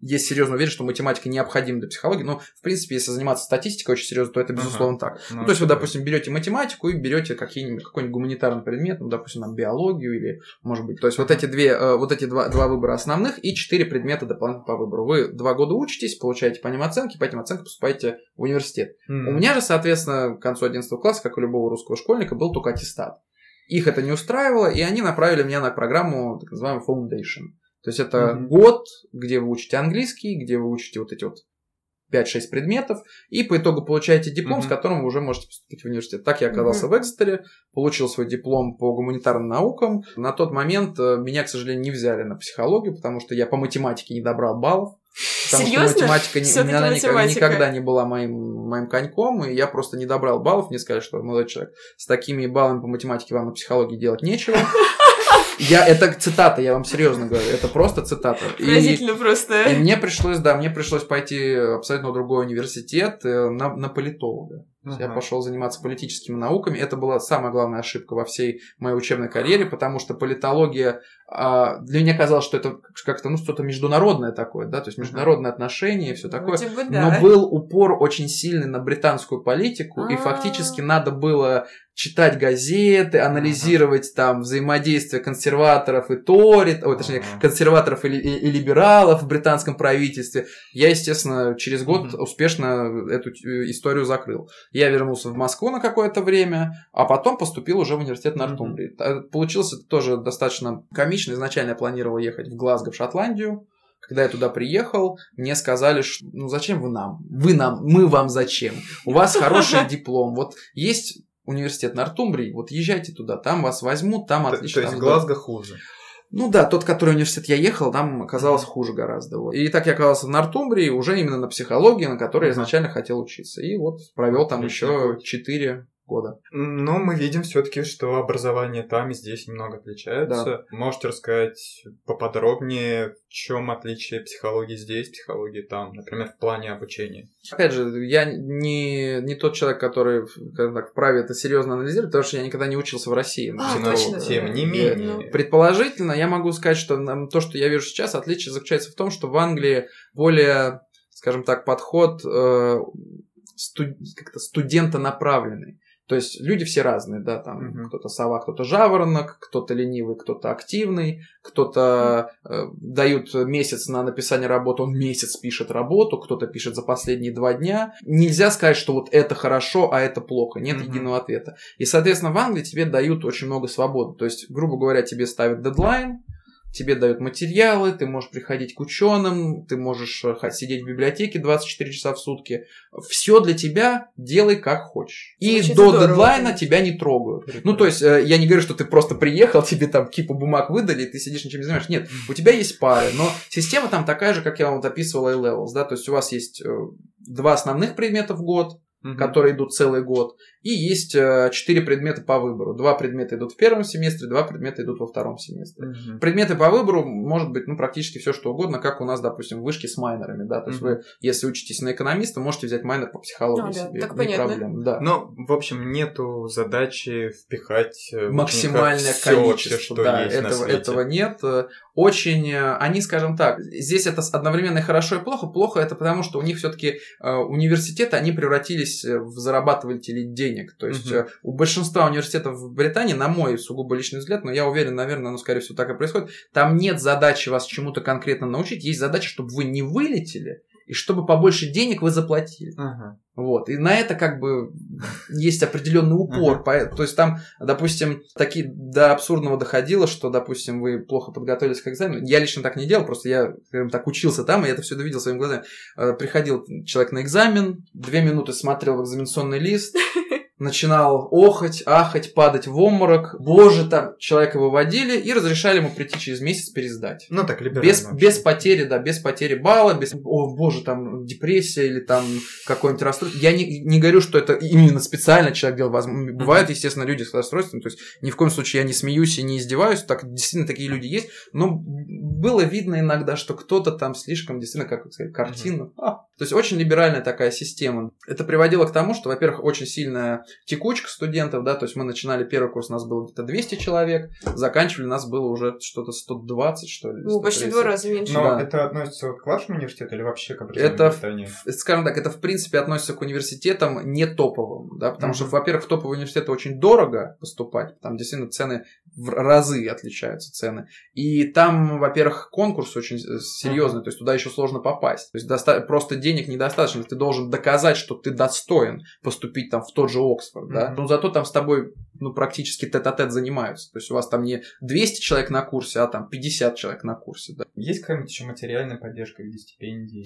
есть серьезно уверен, что математика необходима для психологии, но, в принципе, если заниматься статистикой очень серьезно, то это, безусловно, ага. так. Ну, ну, то есть вы, допустим, берете математику и берете какой-нибудь гуманитарный предмет, ну, допустим, там, биологию или может быть. То есть вот эти, две, э, вот эти два, два выбора основных и четыре предмета дополнительно по выбору. Вы два года учитесь, получаете по ним оценки, по этим оценкам поступаете в университет. Mm. У меня же, соответственно, к концу 11 класса, как у любого русского школьника, был только аттестат. Их это не устраивало, и они направили меня на программу, так называемую Foundation. То есть это mm-hmm. год, где вы учите английский, где вы учите вот эти вот 5-6 предметов, и по итогу получаете диплом, mm-hmm. с которым вы уже можете поступить в университет. Так я оказался mm-hmm. в Экстере, получил свой диплом по гуманитарным наукам. На тот момент э, меня, к сожалению, не взяли на психологию, потому что я по математике не добрал баллов. Потому Серьезно? что математика, не, она математика. никогда не была моим, моим коньком, и я просто не добрал баллов. Мне сказали, что молодой человек, с такими баллами по математике вам на психологии делать нечего. Я, это цитата, я вам серьезно говорю, это просто цитата. Поразительно и, просто. И мне пришлось, да, мне пришлось пойти абсолютно в другой университет э, на, на политолога. Uh-huh. Я пошел заниматься политическими науками. Это была самая главная ошибка во всей моей учебной карьере, потому что политология а, для меня казалось, что это как-то ну что-то международное такое, да, то есть международные uh-huh. отношения и все такое. Вроде бы, да. Но был упор очень сильный на британскую политику, А-а-а. и фактически надо было читать газеты, анализировать uh-huh. там взаимодействие консерваторов и Тори, ой, точнее, uh-huh. консерваторов и, и, и либералов в британском правительстве. Я, естественно, через год uh-huh. успешно эту э, историю закрыл. Я вернулся в Москву на какое-то время, а потом поступил уже в университет Нортумбрии. Uh-huh. Получился тоже достаточно комично. Изначально я планировал ехать в Глазго, в Шотландию. Когда я туда приехал, мне сказали, что ну зачем вы нам? Вы нам, мы вам зачем? У вас хороший диплом. Вот есть университет Нортумбрии, вот езжайте туда, там вас возьмут, там отлично. То есть Глазго хуже. Ну да, тот, который университет я ехал, там оказалось хуже гораздо. Вот. И так я оказался в Нортумбрии уже именно на психологии, на которой я изначально хотел учиться. И вот провел там еще 4 года. Но мы видим все-таки, что образование там и здесь немного отличается. Да. Можете рассказать поподробнее, в чем отличие психологии здесь, психологии там, например, в плане обучения? Опять же, я не, не тот человек, который так, вправе это серьезно анализировать, потому что я никогда не учился в России. А, но, точно. Тем не менее. Предположительно, я могу сказать, что то, что я вижу сейчас, отличие заключается в том, что в Англии более, скажем так, подход э, студ, как-то студента направленный. То есть люди все разные, да, там mm-hmm. кто-то сова, кто-то жаворонок, кто-то ленивый, кто-то активный, кто-то э, дают месяц на написание работы, он месяц пишет работу, кто-то пишет за последние два дня. Нельзя сказать, что вот это хорошо, а это плохо. Нет mm-hmm. единого ответа. И, соответственно, в Англии тебе дают очень много свободы. То есть, грубо говоря, тебе ставят дедлайн, тебе дают материалы, ты можешь приходить к ученым, ты можешь э, сидеть в библиотеке 24 часа в сутки. Все для тебя делай как хочешь. И Очень до здорово. дедлайна тебя не трогают. Ну, то есть, э, я не говорю, что ты просто приехал, тебе там кипу бумаг выдали, и ты сидишь ничем не занимаешься. Нет, у тебя есть пары, но система там такая же, как я вам вот описывал A-Levels, да, то есть у вас есть э, два основных предмета в год, Мгм. которые идут целый год, и есть э, четыре предмета по выбору. Два предмета идут в первом семестре, два предмета идут во втором семестре. Мгм. Предметы по выбору может быть ну, практически все что угодно, как у нас, допустим, в вышке с майнерами, да, то есть вы, если учитесь на экономиста, можете взять майнер по психологии А, да, себе, так не понятно. проблема, да. Ну, в общем, нету задачи впихать э, максимальное количество, что да, есть на этого, свете. этого нет. Э, Очень, они, скажем так, здесь это одновременно и хорошо, и плохо. Плохо это потому, что у них все-таки университеты, они превратились в зарабатывателей денег. То есть э, у большинства университетов в Британии, на мой сугубо личный взгляд, но я уверен, наверное, оно, скорее всего, так и происходит, там нет задачи вас чему-то конкретно научить, есть задача, чтобы вы не вылетели, и чтобы побольше денег вы заплатили. Ага. Вот. И на это как бы есть определенный упор. По- То есть там, допустим, такие до абсурдного доходило, что, допустим, вы плохо подготовились к экзамену. Я лично так не делал, просто я, скажем так, учился там, и я это все видел своими глазами. Э, Приходил человек на экзамен, две минуты смотрел в экзаменационный лист, начинал охать, ахать, падать в обморок. Боже, там человека выводили и разрешали ему прийти через месяц пересдать. Ну, так, либерально. Без, вообще. без потери, да, без потери балла, без, о боже, там депрессия или там какое-нибудь расстройство. Я не, не говорю, что это именно специально человек делал. Возможно, Бывают, естественно, люди с расстройством, то есть ни в коем случае я не смеюсь и не издеваюсь, так действительно такие люди есть, но было видно иногда, что кто-то там слишком, действительно, как сказать, картина. А, то есть очень либеральная такая система. Это приводило к тому, что, во-первых, очень сильная текучка студентов, да, то есть мы начинали первый курс, у нас было где-то 200 человек, заканчивали, нас было уже что-то 120, что ли. Ну, почти в 130. два раза меньше. Но Да. это относится к вашему университету или вообще к образованию Это в скажем так, это в принципе относится к университетам не топовым, да, потому что, Мгм. во-первых, в топовые университеты очень дорого поступать, там действительно цены в разы отличаются цены, и там, во-первых, конкурс очень э, серьезный, то есть туда еще сложно попасть, то есть доста- просто денег недостаточно, ты должен доказать, что ты достоин поступить там в тот же Оксфорд, да, Мгм. но зато там с тобой ну, практически тет-а-тет занимаются, то есть у вас там не 200 человек на курсе, а там 50 человек на курсе, да. Есть какая-нибудь еще материальная поддержка в виде стипендий?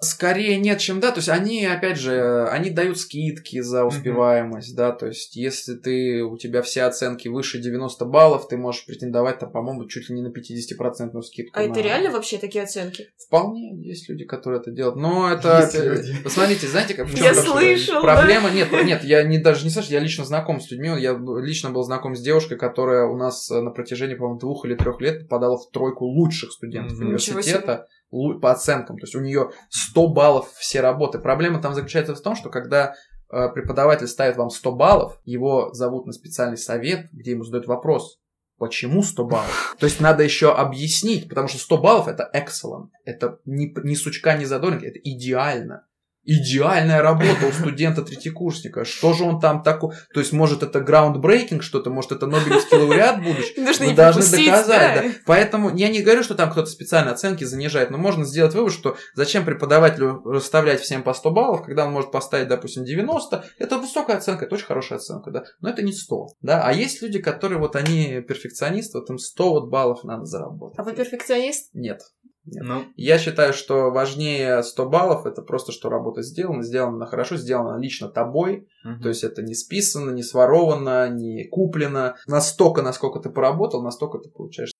Скорее нет, чем да. То есть они, опять же, они дают скидки за успеваемость, да. То есть если ты, у тебя все оценки выше 90 баллов, ты можешь претендовать, там, по-моему, чуть ли не на 50% скидку. А это на- реально вообще такие оценки? Вполне есть люди, которые это делают. Но это... Есть это- люди. Посмотрите, знаете, как... Я проблема? слышала. Проблема, нет, нет, я не даже не слышу, я лично знаком с людьми, я лично был знаком с девушкой, которая у нас на протяжении, по-моему, двух или трех лет попадала в тройку лучших студентов. Ничего университета по оценкам, то есть у нее 100 баллов все работы. Проблема там заключается в том, что когда э, преподаватель ставит вам 100 баллов, его зовут на специальный совет, где ему задают вопрос, почему 100 баллов? То есть надо еще объяснить, потому что 100 баллов это excellent, это ни, ни сучка, ни задоринка, это идеально. Идеальная работа у студента-третьекурсника. Что же он там такой? То есть, может, это groundbreaking что-то, может, это Нобелевский лауреат будущий? Должны должны доказать, да. да. Поэтому я не говорю, что там кто-то специально оценки занижает, но можно сделать вывод, что зачем преподавателю расставлять всем по 100 баллов, когда он может поставить, допустим, 90, это высокая оценка, это очень хорошая оценка, да, но это не 100, да, а есть люди, которые вот они перфекционисты, вот им 100 вот баллов надо заработать. А вы перфекционист? Нет. Нет. Ну, Я считаю, что важнее 100 баллов это просто, что работа сделана, сделана хорошо, сделана лично тобой, мгм. то есть это не списано, не своровано, не куплено. Настолько, насколько ты поработал, настолько ты получаешь.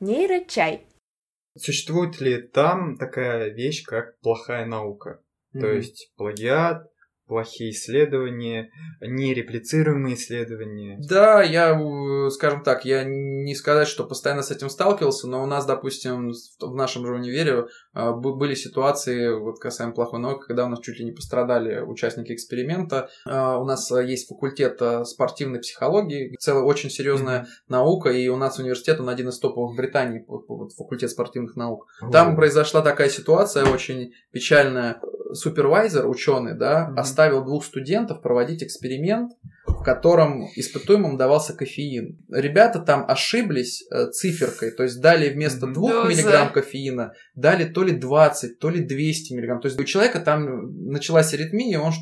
Нейрочай. Существует ли там такая вещь, как плохая наука? То Мгм. есть плагиат, плохие исследования, нереплицируемые исследования. Да, я, скажем так, я не сказать, что постоянно с этим сталкивался, но у нас, допустим, в нашем же универе бы- были ситуации, вот касаемо плохой науки, когда у нас чуть ли не пострадали участники эксперимента. Э, У нас э, есть факультет спортивной психологии, целая очень серьезная наука, и у нас университет, он один из топовых в Британии, вот- вот факультет спортивных наук. Там произошла такая ситуация очень печальная. Супервайзер, ученый, да, mm-hmm. оставил двух студентов проводить эксперимент, в котором испытуемым давался кофеин. Ребята там ошиблись э, циферкой, то есть дали вместо 2 mm-hmm. миллиграмм кофеина, дали то ли 20, то ли 200 миллиграмм. То есть у человека там началась аритмия, он,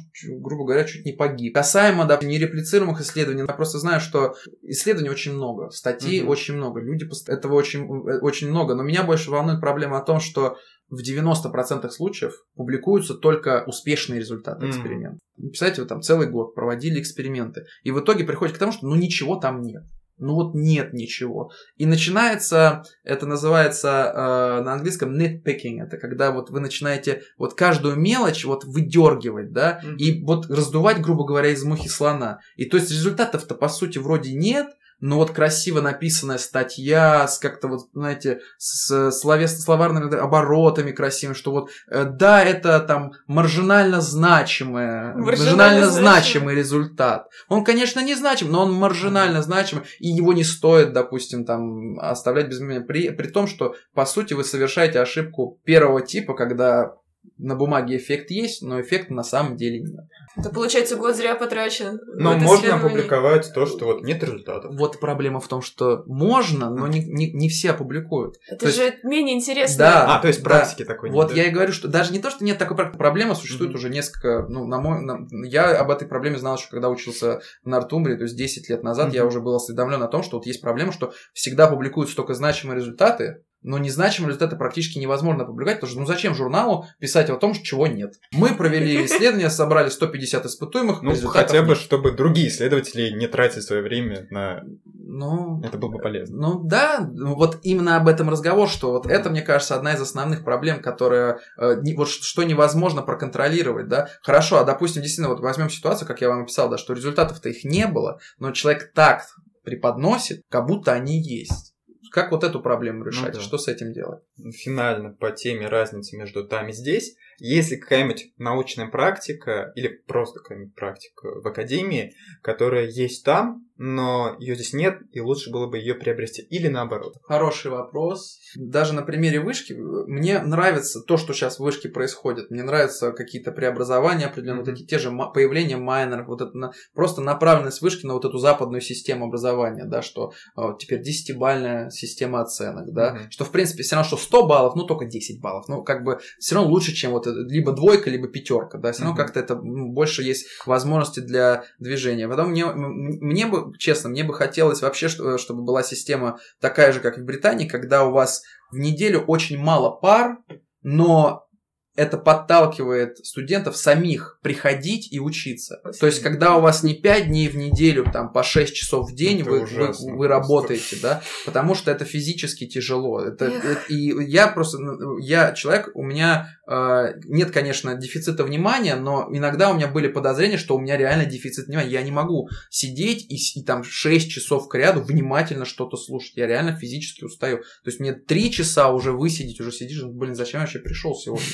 грубо говоря, чуть не погиб. Касаемо да, нереплицируемых исследований, я просто знаю, что исследований очень много, статей mm-hmm. очень много, люди этого очень, э, очень много, но меня больше волнует проблема о том, что в 90% случаев публикуются только успешные результаты эксперимента. Mm. Вы там целый год проводили эксперименты, и в итоге приходите к тому, что ну ничего там нет. Ну вот нет ничего. И начинается, это называется э, на английском nitpicking, это когда вот вы начинаете вот каждую мелочь вот выдергивать, да, mm-hmm. и вот раздувать, грубо говоря, из мухи слона. И то есть результатов-то по сути вроде нет, но вот красиво написанная статья с как-то вот, знаете, с словес, словарными оборотами красивыми, что вот, э, да, это там маржинально значимое, маржинально, маржинально значимый результат. Он, конечно, не значим, но он маржинально значимый, и его не стоит, допустим, там оставлять без внимания, при, при том, что, по сути, вы совершаете ошибку первого типа, когда на бумаге эффект есть, но эффекта на самом деле нет. Это получается год зря потрачен. Но можно опубликовать то, что вот нет результатов. Вот проблема в том, что можно, но не, не, не все опубликуют. Это то же есть... менее интересно. Да. А, то есть практики да. такой нет. Вот да? я и говорю, что даже не то, что нет такой практики, проблема существует mm-hmm. уже несколько, ну, на мой, на, я об этой проблеме знал еще, когда учился в Нортумбре, то есть 10 лет назад mm-hmm. я уже был осведомлен о том, что вот есть проблема, что всегда публикуются только значимые результаты, но незначимые результаты практически невозможно опубликовать, потому что ну зачем журналу писать о том, чего нет. Мы провели исследование, собрали 150 испытуемых. Ну, хотя бы, нет. чтобы другие исследователи не тратили свое время на... Ну, это было бы полезно. Ну да, вот именно об этом разговор, что вот это, мне кажется, одна из основных проблем, которая э, не, вот что невозможно проконтролировать, да. Хорошо, а допустим, действительно, вот возьмем ситуацию, как я вам описал, да, что результатов-то их не было, но человек так преподносит, как будто они есть. Как вот эту проблему решать? Ну, да. Что с этим делать? Финально по теме разницы между там и здесь. Если какая-нибудь научная практика или просто какая-нибудь практика в академии, которая есть там, но ее здесь нет, и лучше было бы ее приобрести. Или наоборот. Хороший вопрос. Даже на примере вышки мне нравится то, что сейчас в вышке происходит. Мне нравятся какие-то преобразования определенные, mm-hmm. вот эти те же появления майнеров, вот это на, просто направленность вышки на вот эту западную систему образования, да, что а, теперь десятибальная система оценок, да, mm-hmm. что в принципе все равно, что 100 баллов, ну только 10 баллов, ну как бы все равно лучше, чем вот либо двойка, либо пятерка, да, все равно mm-hmm. как-то это больше есть возможности для движения. Потом мне, мне бы честно, мне бы хотелось вообще, чтобы была система такая же, как в Британии, когда у вас в неделю очень мало пар, но это подталкивает студентов самих приходить и учиться. Спасибо. То есть, когда у вас не 5 дней в неделю, там, по 6 часов в день вы, вы, вы работаете, да, потому что это физически тяжело. Это, это, и я просто, ну, я человек, у меня э, нет, конечно, дефицита внимания, но иногда у меня были подозрения, что у меня реально дефицит внимания. Я не могу сидеть и, и там 6 часов к ряду внимательно что-то слушать. Я реально физически устаю. То есть, мне 3 часа уже высидеть, уже сидишь, блин, зачем я вообще пришел сегодня?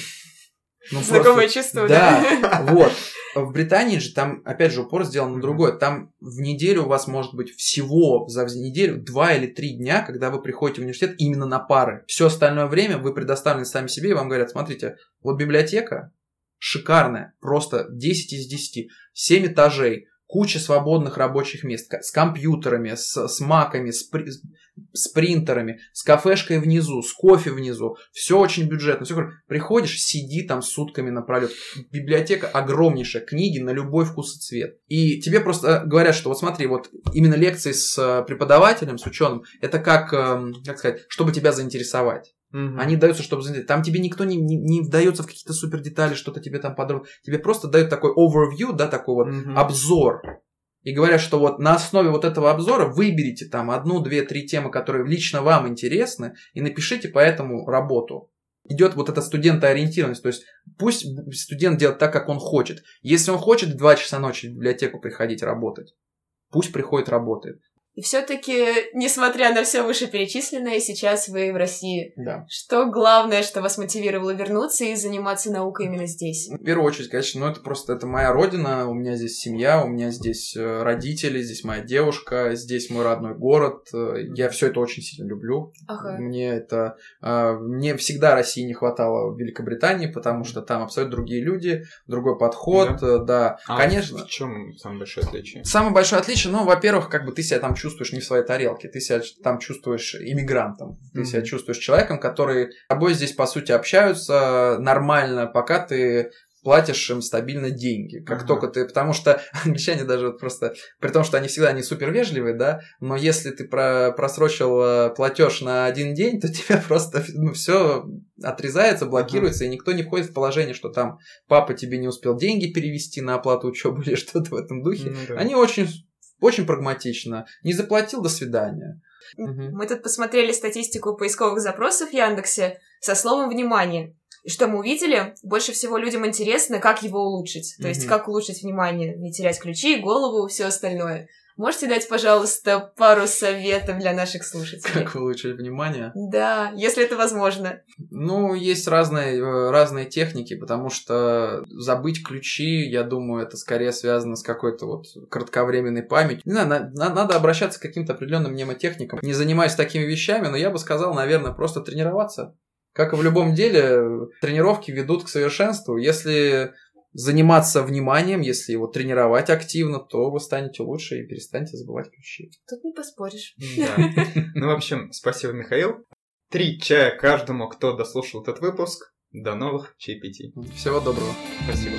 Ну, Знакомое просто... чувство, да? Да, вот. В Британии же там, опять же, упор сделан на другое. Там в неделю у вас может быть всего за неделю два или три дня, когда вы приходите в университет именно на пары. Все остальное время вы предоставлены сами себе, и вам говорят, смотрите, вот библиотека шикарная, просто 10 из 10, 7 этажей, куча свободных рабочих мест с компьютерами, с, с маками, с, с принтерами, с кафешкой внизу, с кофе внизу. Все очень бюджетно. Все Приходишь, сиди там сутками напролет. Библиотека огромнейшая, книги на любой вкус и цвет. И тебе просто говорят, что вот смотри, вот именно лекции с э, преподавателем, с ученым, это как, эм, как сказать, чтобы тебя заинтересовать. Угу. Они даются, чтобы. Там тебе никто не, не, не вдается в какие-то супер детали, что-то тебе там подробно. Тебе просто дают такой overview, да, такой вот угу. обзор. И говорят, что вот на основе вот этого обзора выберите там одну, две, три темы, которые лично вам интересны, и напишите по этому работу. Идет вот эта студентоориентированность, то есть пусть студент делает так, как он хочет. Если он хочет в 2 часа ночи в библиотеку приходить работать, пусть приходит работает. И все-таки, несмотря на все вышеперечисленное, сейчас вы в России. Да. Что главное, что вас мотивировало вернуться и заниматься наукой именно здесь? В первую очередь, конечно, ну это просто это моя родина, у меня здесь семья, у меня здесь э, родители, здесь моя девушка, здесь мой родной город. Э, я все это очень сильно люблю. Ага. Мне это э, мне всегда России не хватало в Великобритании, потому что там абсолютно другие люди, другой подход, да. да. А Конечно. В чем самое большое отличие? Самое большое отличие, ну, во-первых, как бы ты себя там чувствуешь не в своей тарелке, ты себя там чувствуешь иммигрантом, ты mm-hmm. себя чувствуешь человеком, который с тобой здесь, по сути, общаются нормально, пока ты платишь им стабильно деньги. Как uh-huh. только ты... Потому что англичане даже вот просто... При том, что они всегда не супер вежливые, да, но если ты про, просрочил э, платеж на один день, то тебе просто ну, все отрезается, блокируется, uh-huh. и никто не входит в положение, что там папа тебе не успел деньги перевести на оплату учебы или что-то в этом духе. Uh-huh. Они очень, очень прагматично. Не заплатил, до свидания. Мы тут посмотрели статистику поисковых запросов в Яндексе со словом «внимание». И что мы увидели? Больше всего людям интересно, как его улучшить. То mm-hmm. есть, как улучшить внимание, не терять ключи, голову, все остальное. Можете дать, пожалуйста, пару советов для наших слушателей? Как улучшить внимание? Да, если это возможно. Ну, есть разные, э, разные техники, потому что забыть ключи, я думаю, это скорее связано с какой-то вот кратковременной памятью. Не знаю, на, надо обращаться к каким-то определенным мнемотехникам. Не занимаюсь такими вещами, но я бы сказал, наверное, просто тренироваться. Как и в любом деле, тренировки ведут к совершенству. Если заниматься вниманием, если его тренировать активно, то вы станете лучше и перестанете забывать ключи. Тут не поспоришь. Да. Ну, в общем, спасибо, Михаил. Три чая каждому, кто дослушал этот выпуск. До новых чаепитий. Всего доброго. Спасибо.